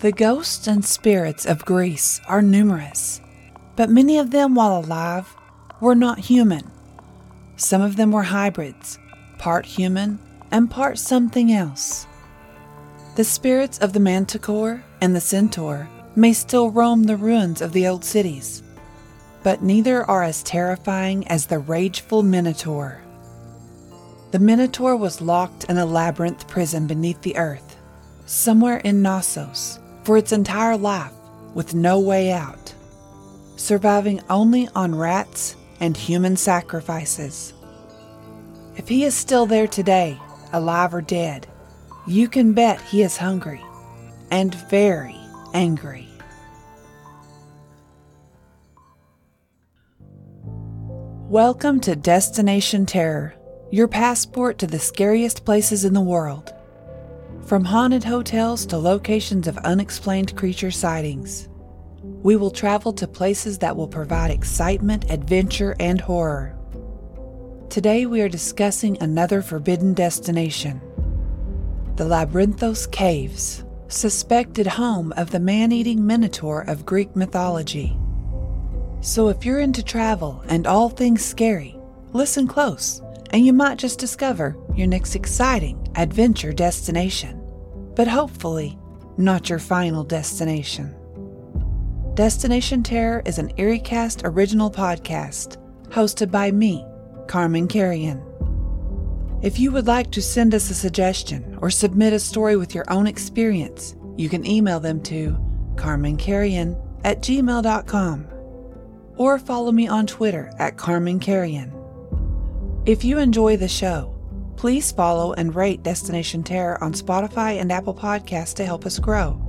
The ghosts and spirits of Greece are numerous, but many of them, while alive, were not human. Some of them were hybrids, part human and part something else. The spirits of the manticore and the centaur may still roam the ruins of the old cities, but neither are as terrifying as the rageful minotaur. The minotaur was locked in a labyrinth prison beneath the earth, somewhere in Knossos for its entire life with no way out, surviving only on rats and human sacrifices. If he is still there today, alive or dead, you can bet he is hungry and very angry. Welcome to Destination Terror, your passport to the scariest places in the world. From haunted hotels to locations of unexplained creature sightings, we will travel to places that will provide excitement, adventure, and horror. Today we are discussing another forbidden destination the Labyrinthos Caves, suspected home of the man eating minotaur of Greek mythology. So if you're into travel and all things scary, listen close and you might just discover your next exciting adventure destination, but hopefully not your final destination. Destination Terror is an EerieCast original podcast hosted by me, Carman Carrion. If you would like to send us a suggestion or submit a story with your own experience, you can email them to carmancarrion at gmail.com or follow me on Twitter at Carman Carrion. If you enjoy the show, please follow and rate Destination Terror on Spotify and Apple Podcasts to help us grow.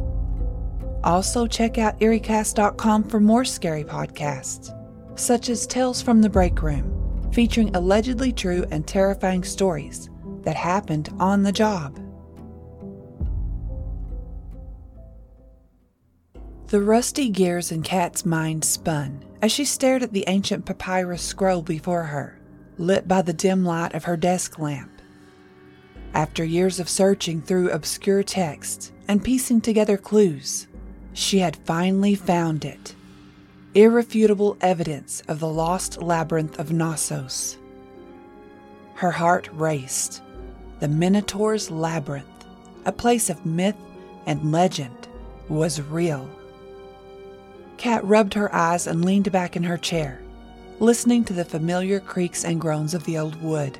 Also, check out EerieCast.com for more scary podcasts, such as Tales from the Break Room, featuring allegedly true and terrifying stories that happened on the job. The rusty gears in Kat's mind spun as she stared at the ancient papyrus scroll before her lit by the dim light of her desk lamp. After years of searching through obscure texts and piecing together clues, she had finally found it irrefutable evidence of the lost labyrinth of Knossos. Her heart raced. The Minotaur's Labyrinth, a place of myth and legend, was real. Kat rubbed her eyes and leaned back in her chair, listening to the familiar creaks and groans of the old wood.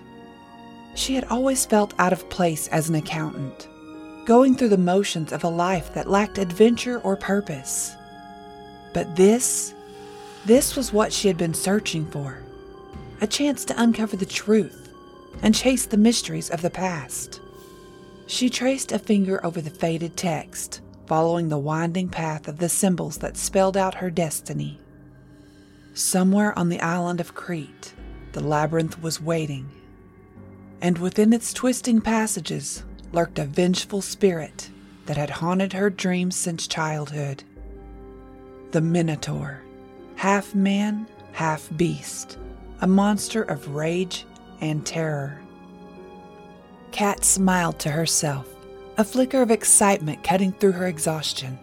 She had always felt out of place as an accountant, going through the motions of a life that lacked adventure or purpose. But this, this was what she had been searching for a chance to uncover the truth and chase the mysteries of the past. She traced a finger over the faded text, following the winding path of the symbols that spelled out her destiny. Somewhere on the island of Crete, the labyrinth was waiting, and within its twisting passages lurked a vengeful spirit that had haunted her dreams since childhood. The Minotaur, half man, half beast, a monster of rage and terror. Kat smiled to herself, a flicker of excitement cutting through her exhaustion.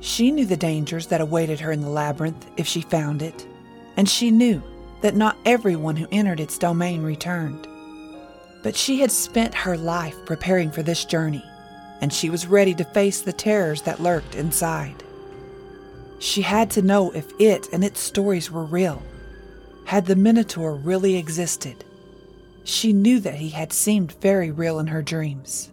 She knew the dangers that awaited her in the labyrinth if she found it and she knew that not everyone who entered its domain returned. But she had spent her life preparing for this journey, and she was ready to face the terrors that lurked inside. She had to know if it and its stories were real. Had the Minotaur really existed? She knew that he had seemed very real in her dreams.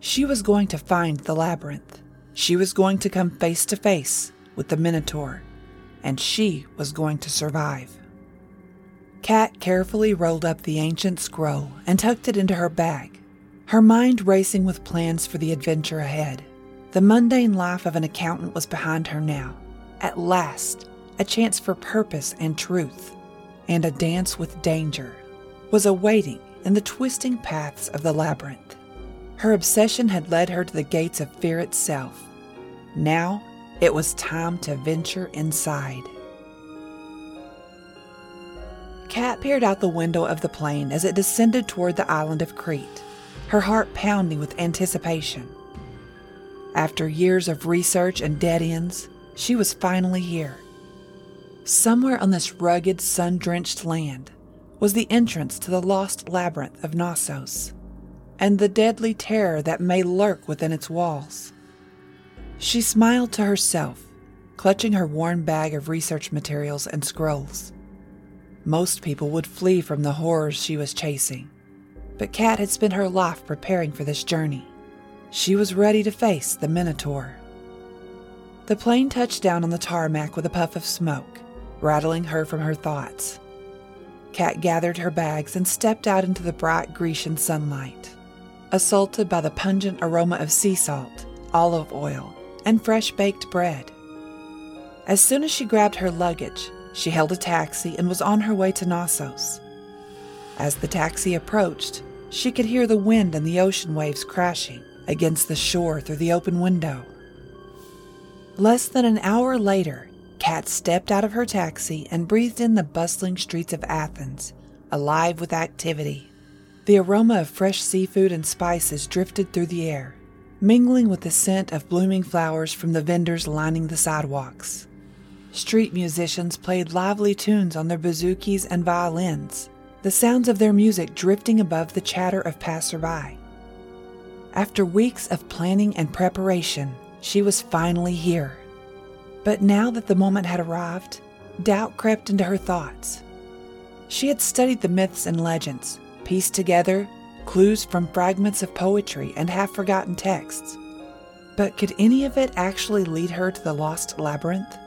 She was going to find the labyrinth. She was going to come face to face with the Minotaur and she was going to survive. Kat carefully rolled up the ancient scroll and tucked it into her bag, her mind racing with plans for the adventure ahead. The mundane life of an accountant was behind her now. At last, a chance for purpose and truth, and a dance with danger, was awaiting in the twisting paths of the labyrinth. Her obsession had led her to the gates of fear itself. Now it was time to venture inside. Kat peered out the window of the plane as it descended toward the island of Crete, her heart pounding with anticipation. After years of research and dead ends, she was finally here. Somewhere on this rugged, sun drenched land was the entrance to the lost labyrinth of Knossos and the deadly terror that may lurk within its walls. She smiled to herself, clutching her worn bag of research materials and scrolls. Most people would flee from the horrors she was chasing, but Kat had spent her life preparing for this journey. She was ready to face the Minotaur. The plane touched down on the tarmac with a puff of smoke, rattling her from her thoughts. Kat gathered her bags and stepped out into the bright Grecian sunlight, assaulted by the pungent aroma of sea salt, olive oil, and fresh baked bread. As soon as she grabbed her luggage, she hailed a taxi and was on her way to Knossos. As the taxi approached, she could hear the wind and the ocean waves crashing against the shore through the open window. Less than an hour later, Kat stepped out of her taxi and breathed in the bustling streets of Athens, alive with activity. The aroma of fresh seafood and spices drifted through the air, mingling with the scent of blooming flowers from the vendors lining the sidewalks. Street musicians played lively tunes on their bouzoukis and violins, the sounds of their music drifting above the chatter of passerby. After weeks of planning and preparation, she was finally here. But now that the moment had arrived, doubt crept into her thoughts. She had studied the myths and legends, pieced together clues from fragments of poetry and half forgotten texts. But could any of it actually lead her to the lost labyrinth?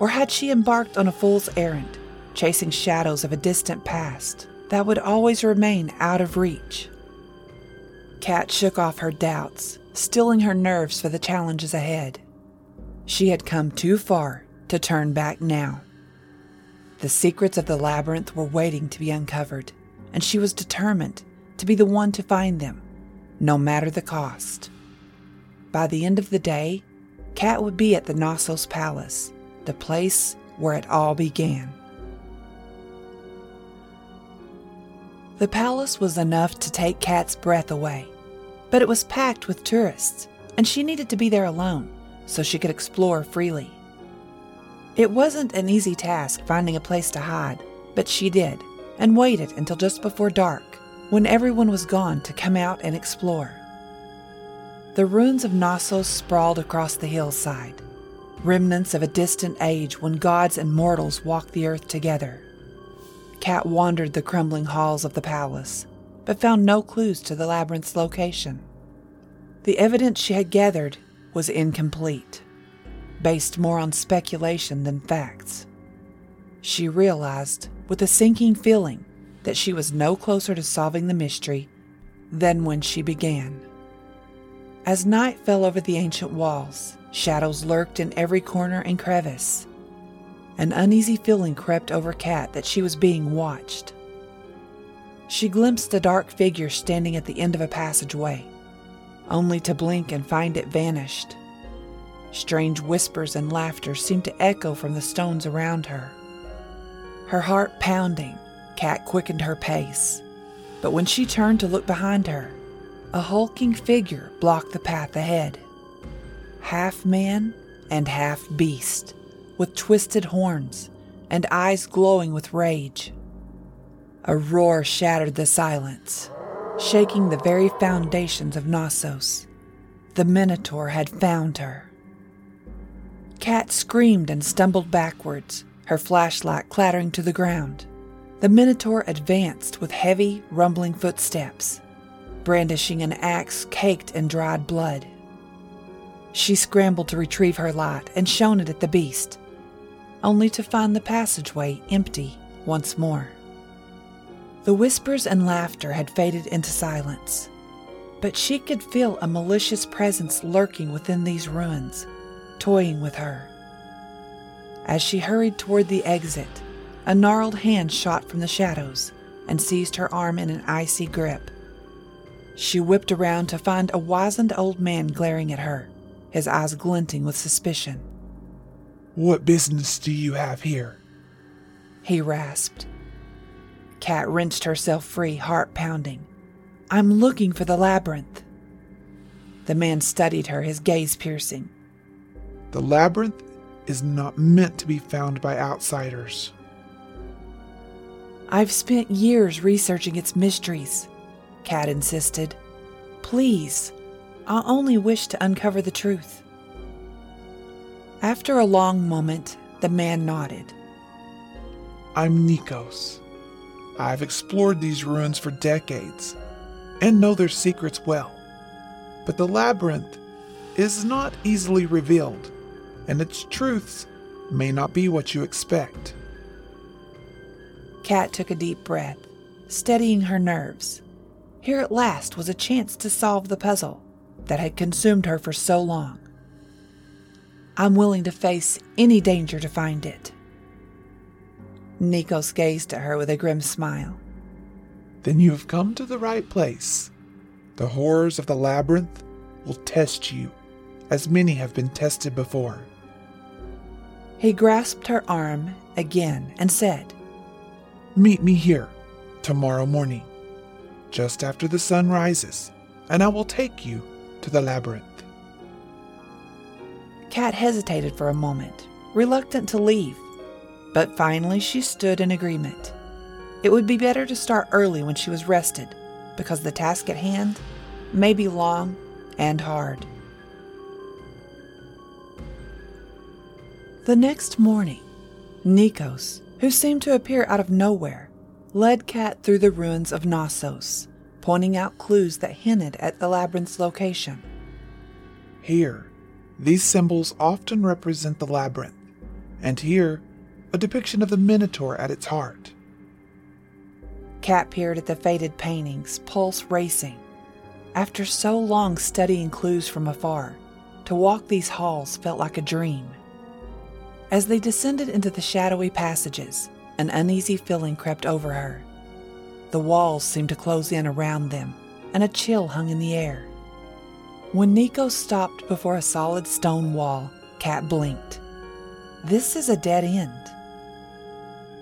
Or had she embarked on a fool's errand, chasing shadows of a distant past that would always remain out of reach? Kat shook off her doubts, stilling her nerves for the challenges ahead. She had come too far to turn back now. The secrets of the labyrinth were waiting to be uncovered, and she was determined to be the one to find them, no matter the cost. By the end of the day, Kat would be at the Knossos Palace, the place where it all began. The palace was enough to take Kat's breath away, but it was packed with tourists, and she needed to be there alone so she could explore freely. It wasn't an easy task finding a place to hide, but she did, and waited until just before dark, when everyone was gone, to come out and explore. The ruins of Knossos sprawled across the hillside, remnants of a distant age when gods and mortals walked the earth together. Kat wandered the crumbling halls of the palace, but found no clues to the labyrinth's location. The evidence she had gathered was incomplete, based more on speculation than facts. She realized, with a sinking feeling, that she was no closer to solving the mystery than when she began. As night fell over the ancient walls, shadows lurked in every corner and crevice. An uneasy feeling crept over Kat that she was being watched. She glimpsed a dark figure standing at the end of a passageway, only to blink and find it vanished. Strange whispers and laughter seemed to echo from the stones around her. Her heart pounding, Kat quickened her pace. But when she turned to look behind her, a hulking figure blocked the path ahead. Half man and half beast with twisted horns and eyes glowing with rage. A roar shattered the silence, shaking the very foundations of Knossos. The Minotaur had found her. Kat screamed and stumbled backwards, her flashlight clattering to the ground. The Minotaur advanced with heavy, rumbling footsteps, brandishing an axe caked in dried blood. She scrambled to retrieve her light and shone it at the beast, only to find the passageway empty once more. The whispers and laughter had faded into silence, but she could feel a malicious presence lurking within these ruins, toying with her. As she hurried toward the exit, a gnarled hand shot from the shadows and seized her arm in an icy grip. She whipped around to find a wizened old man glaring at her, his eyes glinting with suspicion. What business do you have here? He rasped. Kat wrenched herself free, heart pounding. I'm looking for the labyrinth. The man studied her, his gaze piercing. The labyrinth is not meant to be found by outsiders. I've spent years researching its mysteries, Kat insisted. Please, I only wish to uncover the truth. After a long moment, the man nodded. I'm Nikos. I've explored these ruins for decades and know their secrets well. But the labyrinth is not easily revealed, and its truths may not be what you expect. Kat took a deep breath, steadying her nerves. Here at last was a chance to solve the puzzle that had consumed her for so long. I'm willing to face any danger to find it. Nikos gazed at her with a grim smile. Then you have come to the right place. The horrors of the labyrinth will test you, as many have been tested before. He grasped her arm again and said, Meet me here tomorrow morning, just after the sun rises, and I will take you the labyrinth. Kat hesitated for a moment, reluctant to leave, but finally she stood in agreement. It would be better to start early when she was rested, because the task at hand may be long and hard. The next morning, Nikos, who seemed to appear out of nowhere, led Kat through the ruins of Knossos, pointing out clues that hinted at the labyrinth's location. Here, these symbols often represent the labyrinth, and here, a depiction of the Minotaur at its heart. Kat peered at the faded paintings, pulse racing. After so long studying clues from afar, to walk these halls felt like a dream. As they descended into the shadowy passages, an uneasy feeling crept over her. The walls seemed to close in around them, and a chill hung in the air. When Nico stopped before a solid stone wall, Kat blinked. This is a dead end.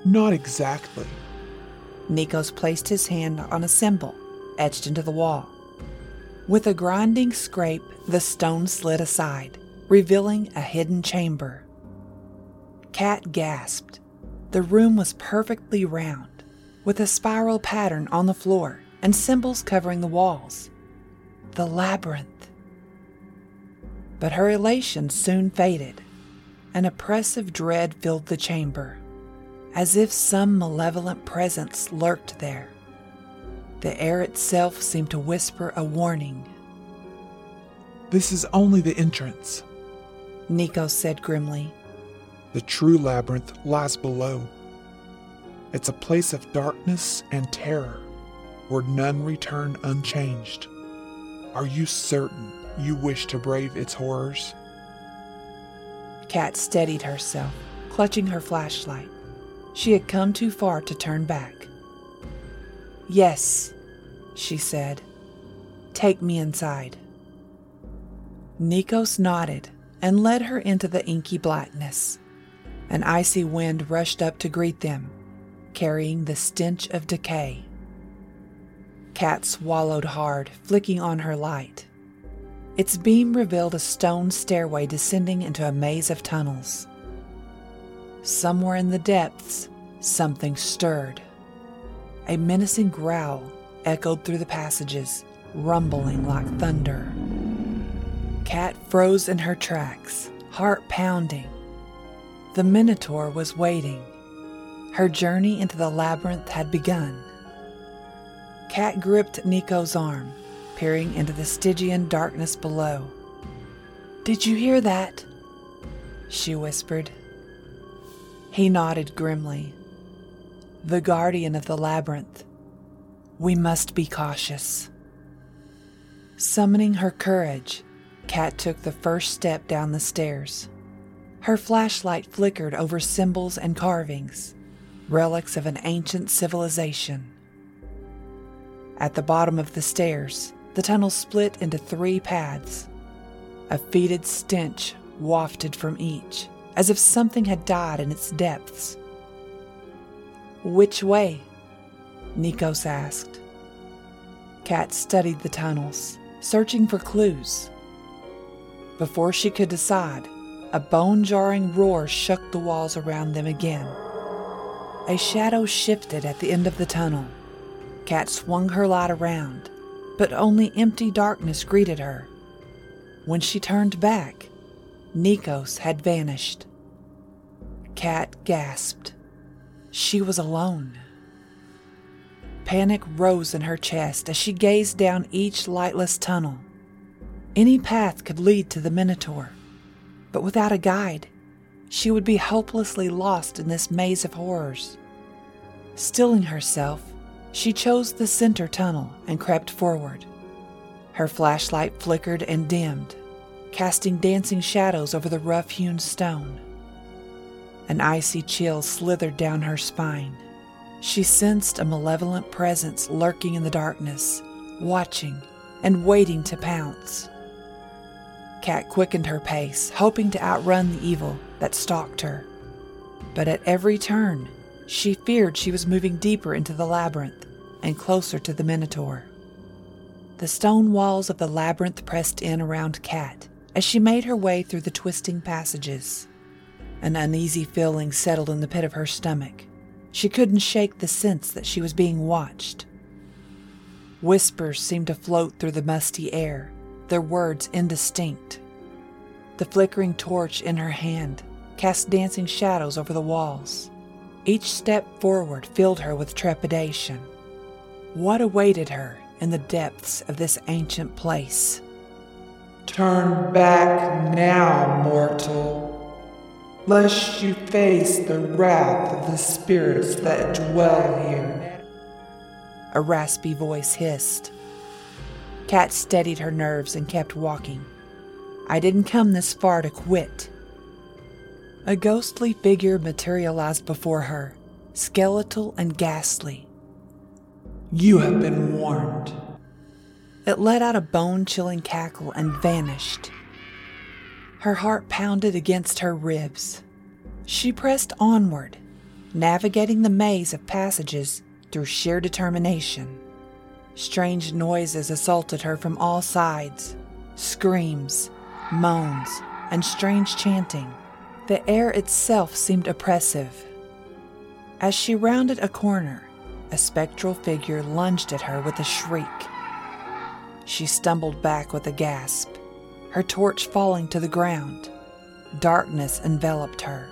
Not exactly. Nikos placed his hand on a symbol etched into the wall. With a grinding scrape, the stone slid aside, revealing a hidden chamber. Kat gasped. The room was perfectly round, with a spiral pattern on the floor and symbols covering the walls. The labyrinth. But her elation soon faded. An oppressive dread filled the chamber, as if some malevolent presence lurked there. The air itself seemed to whisper a warning. This is only the entrance. Nico said grimly. The true labyrinth lies below. It's a place of darkness and terror, where none return unchanged. Are you certain you wish to brave its horrors? Kat steadied herself, clutching her flashlight. She had come too far to turn back. Yes, she said. Take me inside. Nikos nodded and led her into the inky blackness. An icy wind rushed up to greet them, carrying the stench of decay. Kat swallowed hard, flicking on her light. Its beam revealed a stone stairway descending into a maze of tunnels. Somewhere in the depths, something stirred. A menacing growl echoed through the passages, rumbling like thunder. Kat froze in her tracks, heart pounding. The Minotaur was waiting. Her journey into the labyrinth had begun. Kat gripped Nico's arm, peering into the Stygian darkness below. Did you hear that? She whispered. He nodded grimly. The guardian of the labyrinth. We must be cautious. Summoning her courage, Kat took the first step down the stairs. Her flashlight flickered over symbols and carvings, relics of an ancient civilization. At the bottom of the stairs, the tunnel split into three paths. A fetid stench wafted from each, as if something had died in its depths. Which way? Nikos asked. Kat studied the tunnels, searching for clues, Before she could decide, a bone jarring roar shook the walls around them again. A shadow shifted at the end of the tunnel. Kat swung her light around, but only empty darkness greeted her. When she turned back, Nikos had vanished. Kat gasped. She was alone. Panic rose in her chest as she gazed down each lightless tunnel. Any path could lead to the Minotaur, but without a guide, she would be hopelessly lost in this maze of horrors. Stilling herself, she chose the center tunnel and crept forward. Her flashlight flickered and dimmed, casting dancing shadows over the rough hewn stone. An icy chill slithered down her spine. She sensed a malevolent presence lurking in the darkness, watching and waiting to pounce. Kat quickened her pace, hoping to outrun the evil that stalked her. But at every turn, she feared she was moving deeper into the labyrinth and closer to the Minotaur. The stone walls of the labyrinth pressed in around Kat as she made her way through the twisting passages. An uneasy feeling settled in the pit of her stomach. She couldn't shake the sense that she was being watched. Whispers seemed to float through the musty air, their words indistinct. The flickering torch in her hand cast dancing shadows over the walls. Each step forward filled her with trepidation. What awaited her in the depths of this ancient place? Turn back now, mortal lest you face the wrath of the spirits that dwell here. A raspy voice hissed. Kat steadied her nerves and kept walking. I didn't come this far to quit. A ghostly figure materialized before her, skeletal and ghastly. You have been warned. It let out a bone chilling cackle and vanished. Her heart pounded against her ribs. She pressed onward, navigating the maze of passages through sheer determination. Strange noises assaulted her from all sides screams, moans, and strange chanting. The air itself seemed oppressive. As she rounded a corner, a spectral figure lunged at her with a shriek. She stumbled back with a gasp her torch falling to the ground. Darkness enveloped her.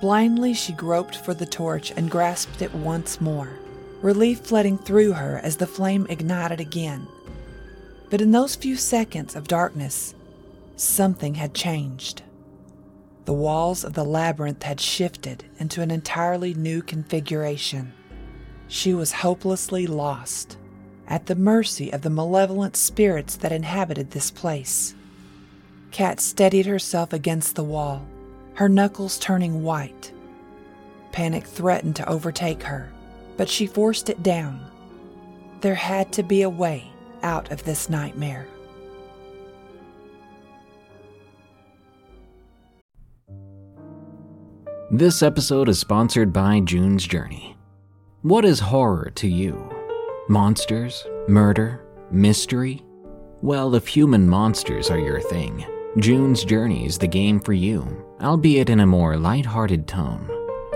Blindly, she groped for the torch and grasped it once more, relief flooding through her as the flame ignited again. But in those few seconds of darkness, something had changed. The walls of the labyrinth had shifted into an entirely new configuration. She was hopelessly lost at the mercy of the malevolent spirits that inhabited this place. Kat steadied herself against the wall, her knuckles turning white. Panic threatened to overtake her, but she forced it down. There had to be a way out of this nightmare. This episode is sponsored by June's Journey. What is horror to you? Monsters? Murder? Mystery? Well, if human monsters are your thing, June's Journey is the game for you, albeit in a more light-hearted tone.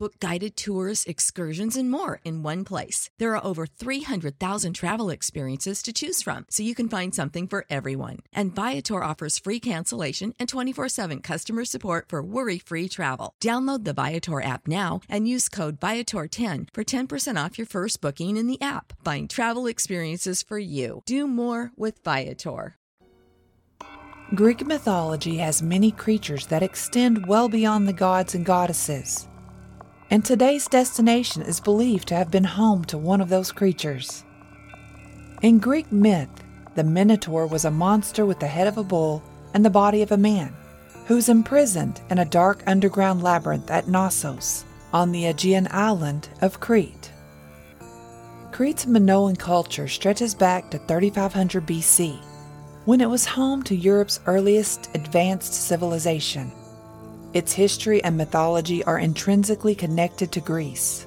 Book guided tours, excursions, and more in one place. There are over 300,000 travel experiences to choose from, so you can find something for everyone. And Viator offers free cancellation and 24 7 customer support for worry free travel. Download the Viator app now and use code Viator10 for 10% off your first booking in the app. Find travel experiences for you. Do more with Viator. Greek mythology has many creatures that extend well beyond the gods and goddesses and today's destination is believed to have been home to one of those creatures. In Greek myth, the Minotaur was a monster with the head of a bull and the body of a man, who's imprisoned in a dark underground labyrinth at Knossos on the Aegean island of Crete. Crete's Minoan culture stretches back to 3500 BC, when it was home to Europe's earliest advanced civilization. Its history and mythology are intrinsically connected to Greece.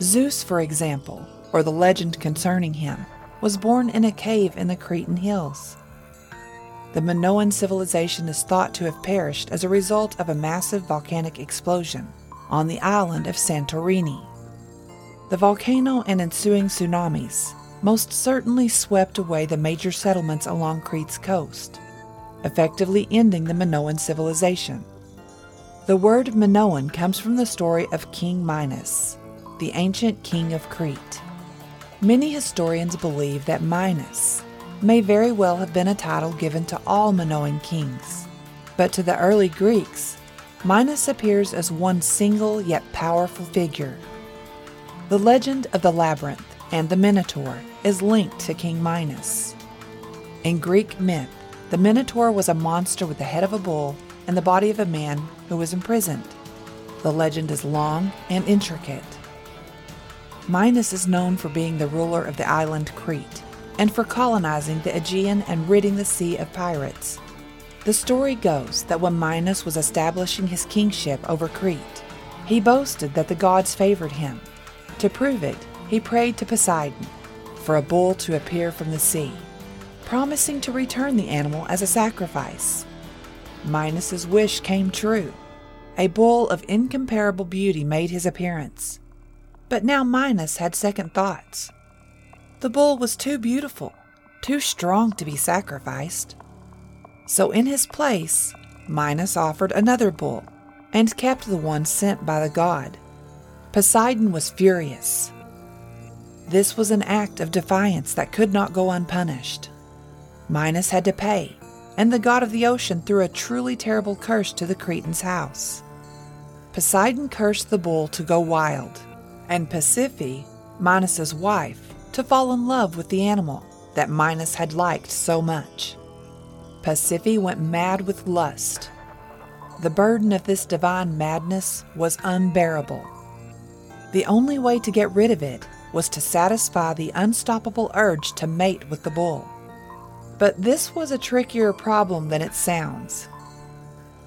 Zeus, for example, or the legend concerning him, was born in a cave in the Cretan hills. The Minoan civilization is thought to have perished as a result of a massive volcanic explosion on the island of Santorini. The volcano and ensuing tsunamis most certainly swept away the major settlements along Crete's coast, effectively ending the Minoan civilization. The word Minoan comes from the story of King Minos, the ancient king of Crete. Many historians believe that Minos may very well have been a title given to all Minoan kings, but to the early Greeks, Minos appears as one single yet powerful figure. The legend of the labyrinth and the Minotaur is linked to King Minos. In Greek myth, the Minotaur was a monster with the head of a bull and the body of a man who was imprisoned. The legend is long and intricate. Minos is known for being the ruler of the island Crete and for colonizing the Aegean and ridding the sea of pirates. The story goes that when Minos was establishing his kingship over Crete, he boasted that the gods favored him. To prove it, he prayed to Poseidon for a bull to appear from the sea, promising to return the animal as a sacrifice. Minos's wish came true. A bull of incomparable beauty made his appearance. But now Minos had second thoughts. The bull was too beautiful, too strong to be sacrificed. So, in his place, Minos offered another bull and kept the one sent by the god. Poseidon was furious. This was an act of defiance that could not go unpunished. Minos had to pay, and the god of the ocean threw a truly terrible curse to the Cretan's house. Poseidon cursed the bull to go wild, and Pasiphae, Minos's wife, to fall in love with the animal that Minos had liked so much. Pasiphae went mad with lust. The burden of this divine madness was unbearable. The only way to get rid of it was to satisfy the unstoppable urge to mate with the bull. But this was a trickier problem than it sounds.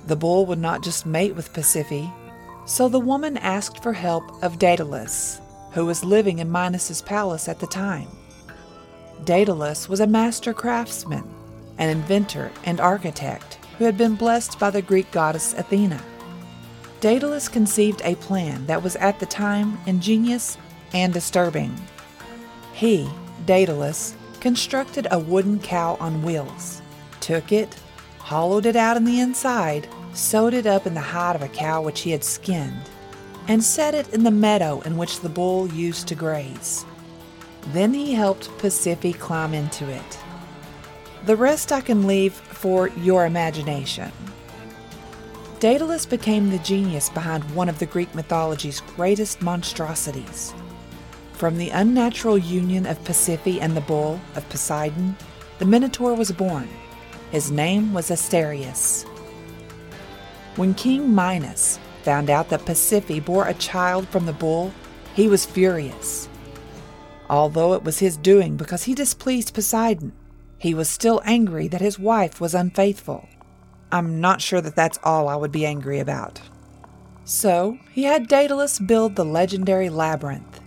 The bull would not just mate with Pasiphae, so the woman asked for help of Daedalus, who was living in Minos's palace at the time. Daedalus was a master craftsman, an inventor and architect who had been blessed by the Greek goddess Athena. Daedalus conceived a plan that was at the time ingenious and disturbing. He, Daedalus, constructed a wooden cow on wheels, took it, hollowed it out on the inside, sewed it up in the hide of a cow which he had skinned, and set it in the meadow in which the bull used to graze. Then he helped Pasiphae climb into it. The rest I can leave for your imagination. Daedalus became the genius behind one of the Greek mythology's greatest monstrosities from the unnatural union of Pasiphae and the bull of Poseidon, the Minotaur was born. His name was Asterius. When King Minos found out that Pasiphae bore a child from the bull, he was furious. Although it was his doing because he displeased Poseidon, he was still angry that his wife was unfaithful. I'm not sure that that's all I would be angry about. So, he had Daedalus build the legendary labyrinth.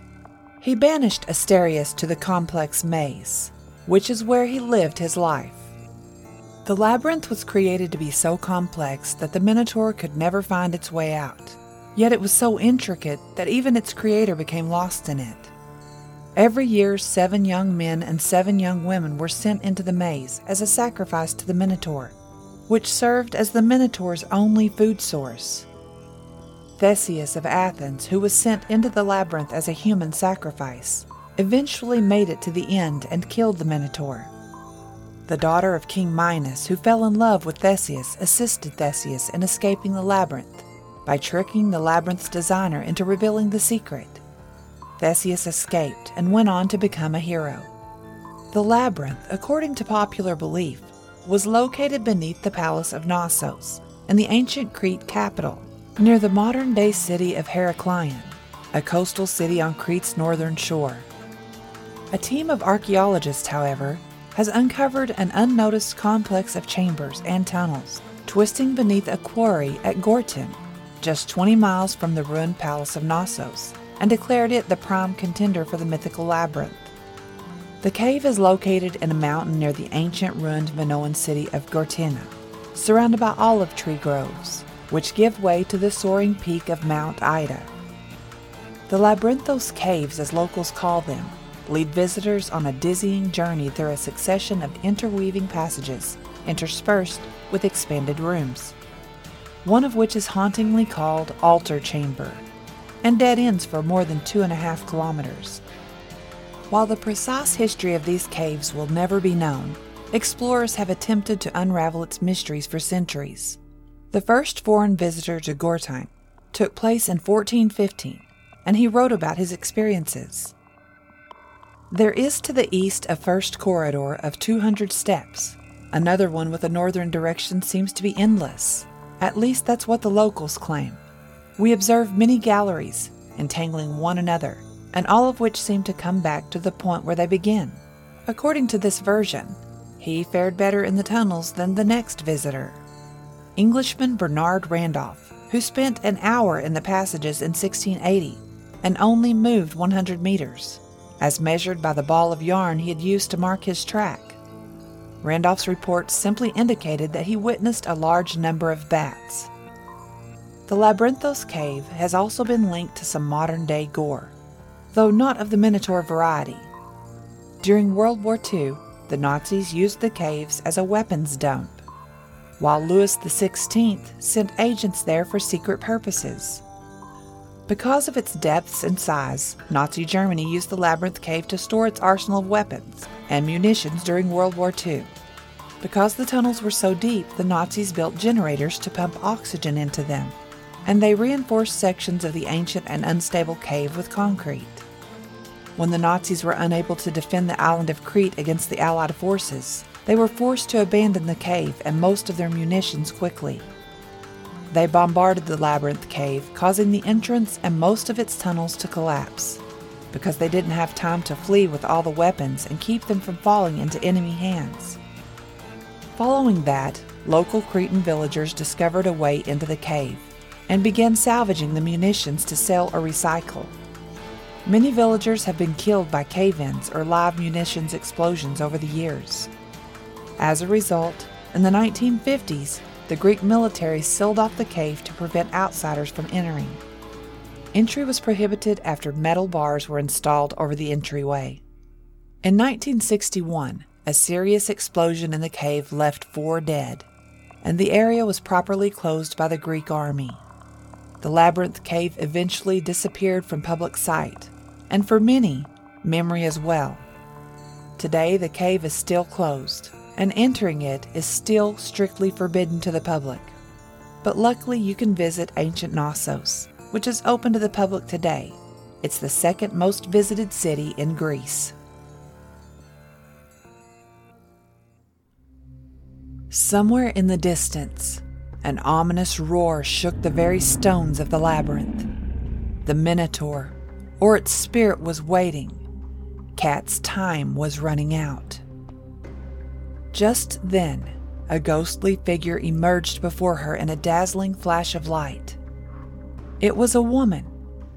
He banished Asterius to the complex maze, which is where he lived his life. The labyrinth was created to be so complex that the Minotaur could never find its way out. Yet it was so intricate that even its creator became lost in it. Every year, seven young men and seven young women were sent into the maze as a sacrifice to the Minotaur, which served as the Minotaur's only food source. Theseus of Athens, who was sent into the labyrinth as a human sacrifice, eventually made it to the end and killed the Minotaur. The daughter of King Minos, who fell in love with Theseus, assisted Theseus in escaping the labyrinth by tricking the labyrinth's designer into revealing the secret. Theseus escaped and went on to become a hero. The labyrinth, according to popular belief, was located beneath the palace of Knossos in the ancient Crete capital, near the modern day city of Heraklion, a coastal city on Crete's northern shore. A team of archaeologists, however, has uncovered an unnoticed complex of chambers and tunnels twisting beneath a quarry at Gortyn, just 20 miles from the ruined palace of Knossos and declared it the prime contender for the mythical labyrinth. The cave is located in a mountain near the ancient ruined Minoan city of Gortyna, surrounded by olive tree groves, which give way to the soaring peak of Mount Ida. The Labyrinthos Caves, as locals call them, lead visitors on a dizzying journey through a succession of interweaving passages interspersed with expanded rooms, one of which is hauntingly called Altar Chamber and dead ends for more than two and a half kilometers. While the precise history of these caves will never be known, explorers have attempted to unravel its mysteries for centuries. The first foreign visitor to Gortyn took place in 1415, and he wrote about his experiences. There is to the east a first corridor of 200 steps. Another one with a northern direction seems to be endless. At least that's what the locals claim. We observe many galleries entangling one another, and all of which seem to come back to the point where they begin. According to this version, he fared better in the tunnels than the next visitor. Englishman Bernard Randolph, who spent an hour in the passages in 1680 and only moved 100 meters, as measured by the ball of yarn he had used to mark his track. Randolph's report simply indicated that he witnessed a large number of bats. The Labyrinthos cave has also been linked to some modern day gore, though not of the Minotaur variety. During World War II, the Nazis used the caves as a weapons dump, while Louis XVI sent agents there for secret purposes. Because of its depths and size, Nazi Germany used the Labyrinth Cave to store its arsenal of weapons and munitions during World War II. Because the tunnels were so deep, the Nazis built generators to pump oxygen into them and they reinforced sections of the ancient and unstable cave with concrete. When the Nazis were unable to defend the island of Crete against the Allied forces, they were forced to abandon the cave and most of their munitions quickly. They bombarded the labyrinth cave, causing the entrance and most of its tunnels to collapse, because they didn't have time to flee with all the weapons and keep them from falling into enemy hands. Following that, local Cretan villagers discovered a way into the cave and began salvaging the munitions to sell or recycle. Many villagers have been killed by cave ins or live munitions explosions over the years. As a result, in the 1950s, the Greek military sealed off the cave to prevent outsiders from entering. Entry was prohibited after metal bars were installed over the entryway. In 1961, a serious explosion in the cave left four dead, and the area was properly closed by the Greek army. The labyrinth cave eventually disappeared from public sight, and for many, memory as well. Today, the cave is still closed, and entering it is still strictly forbidden to the public. But luckily, you can visit ancient Knossos, which is open to the public today. It's the second most visited city in Greece. Somewhere in the distance, an ominous roar shook the very stones of the labyrinth. The Minotaur, or its spirit, was waiting. Kat's time was running out. Just then, a ghostly figure emerged before her in a dazzling flash of light. It was a woman,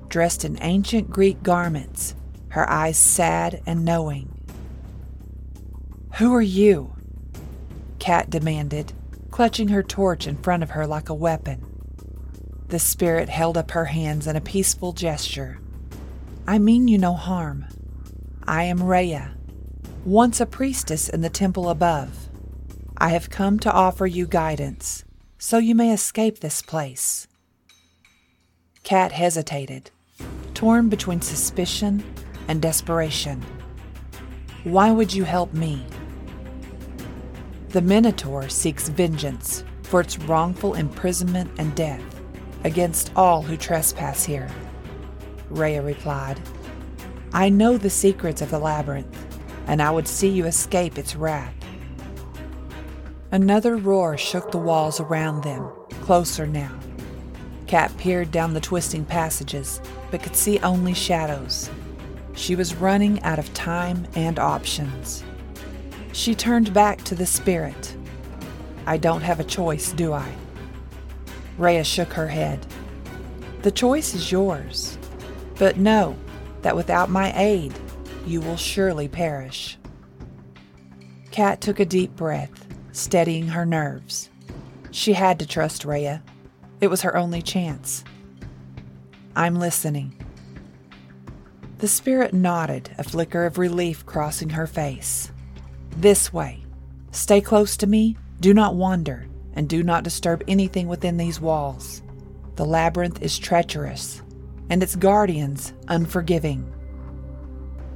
dressed in ancient Greek garments, her eyes sad and knowing. Who are you? Kat demanded, clutching her torch in front of her like a weapon. The spirit held up her hands in a peaceful gesture. I mean you no harm. I am Rhea, once a priestess in the temple above. I have come to offer you guidance, so you may escape this place. Kat hesitated, torn between suspicion and desperation. Why would you help me? The Minotaur seeks vengeance for its wrongful imprisonment and death against all who trespass here. Rhea replied, I know the secrets of the labyrinth, and I would see you escape its wrath. Another roar shook the walls around them, closer now. Kat peered down the twisting passages, but could see only shadows. She was running out of time and options. She turned back to the spirit. I don't have a choice, do I? Rhea shook her head. The choice is yours. But know that without my aid, you will surely perish. Kat took a deep breath, steadying her nerves. She had to trust Rhea. It was her only chance. I'm listening. The spirit nodded, a flicker of relief crossing her face. This way. Stay close to me, do not wander, and do not disturb anything within these walls. The labyrinth is treacherous, and its guardians unforgiving.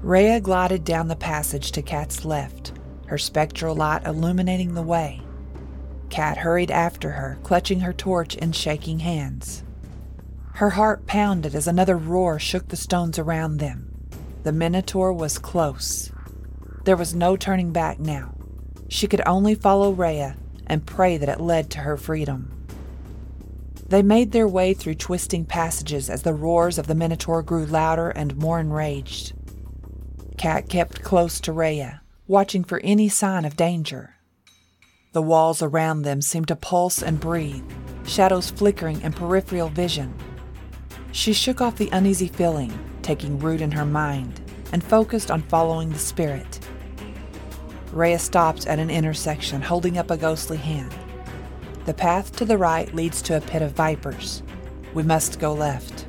Rhea glided down the passage to Kat's left, her spectral light illuminating the way. Kat hurried after her, clutching her torch and shaking hands. Her heart pounded as another roar shook the stones around them. The Minotaur was close. There was no turning back now. She could only follow Rhea and pray that it led to her freedom. They made their way through twisting passages as the roars of the Minotaur grew louder and more enraged. Kat kept close to Rhea, watching for any sign of danger. The walls around them seemed to pulse and breathe, shadows flickering in peripheral vision. She shook off the uneasy feeling, taking root in her mind, and focused on following the spirit. Rhea stopped at an intersection, holding up a ghostly hand. The path to the right leads to a pit of vipers. We must go left.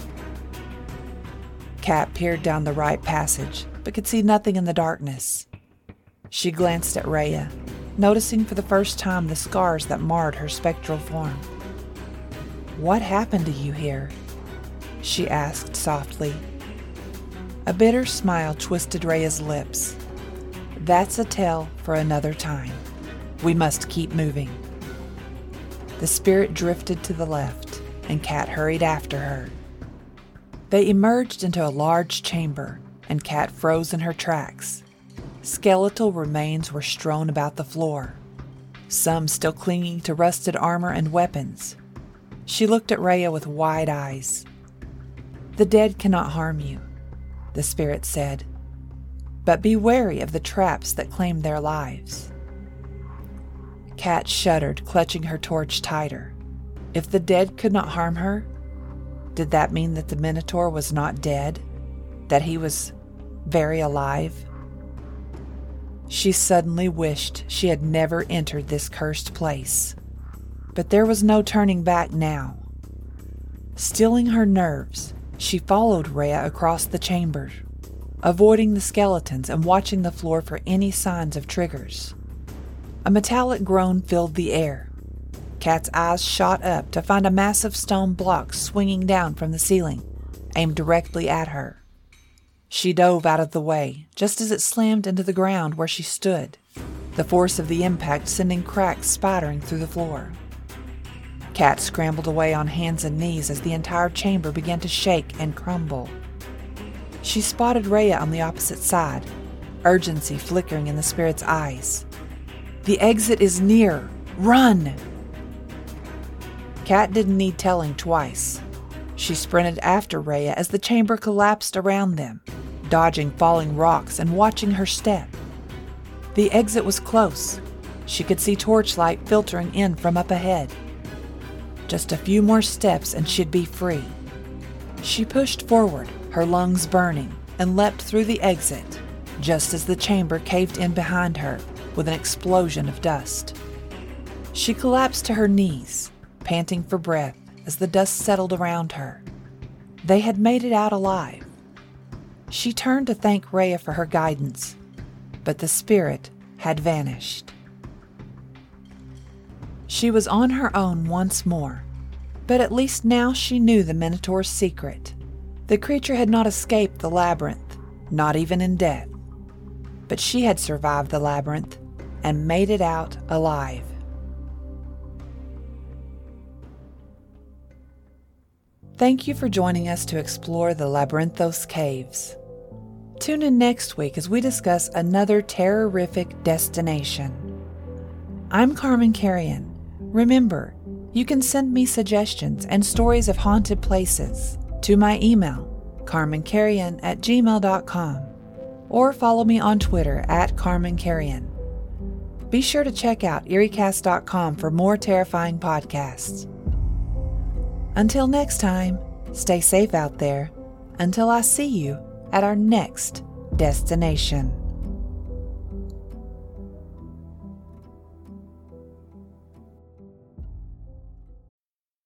Kat peered down the right passage, but could see nothing in the darkness. She glanced at Rhea, noticing for the first time the scars that marred her spectral form. What happened to you here? she asked softly. A bitter smile twisted Rhea's lips. That's a tale for another time. We must keep moving. The spirit drifted to the left, and Kat hurried after her. They emerged into a large chamber and Kat froze in her tracks. Skeletal remains were strewn about the floor, some still clinging to rusted armor and weapons. She looked at Rhea with wide eyes. The dead cannot harm you, the spirit said, but be wary of the traps that claim their lives. Kat shuddered, clutching her torch tighter. If the dead could not harm her, did that mean that the Minotaur was not dead? that he was very alive. She suddenly wished she had never entered this cursed place. But there was no turning back now. Stilling her nerves, she followed Rhea across the chamber, avoiding the skeletons and watching the floor for any signs of triggers. A metallic groan filled the air. Kat's eyes shot up to find a massive stone block swinging down from the ceiling, aimed directly at her. She dove out of the way just as it slammed into the ground where she stood, the force of the impact sending cracks spattering through the floor. Kat scrambled away on hands and knees as the entire chamber began to shake and crumble. She spotted Rhea on the opposite side, urgency flickering in the spirit's eyes. The exit is near. Run! Kat didn't need telling twice. She sprinted after Rhea as the chamber collapsed around them, dodging falling rocks and watching her step. The exit was close. She could see torchlight filtering in from up ahead. Just a few more steps and she'd be free. She pushed forward, her lungs burning, and leapt through the exit, just as the chamber caved in behind her with an explosion of dust. She collapsed to her knees, panting for breath, as the dust settled around her. They had made it out alive. She turned to thank Rhea for her guidance, but the spirit had vanished. She was on her own once more, but at least now she knew the Minotaur's secret. The creature had not escaped the labyrinth, not even in death. But she had survived the labyrinth and made it out alive. Thank you for joining us to explore the Labyrinthos Caves. Tune in next week as we discuss another terrorific destination. I'm Carman Carrion. Remember, you can send me suggestions and stories of haunted places to my email, carmancarrion at gmail.com, or follow me on Twitter at carmancarrion. Be sure to check out eeriecast.com for more terrifying podcasts. Until next time, stay safe out there. Until I see you at our next destination.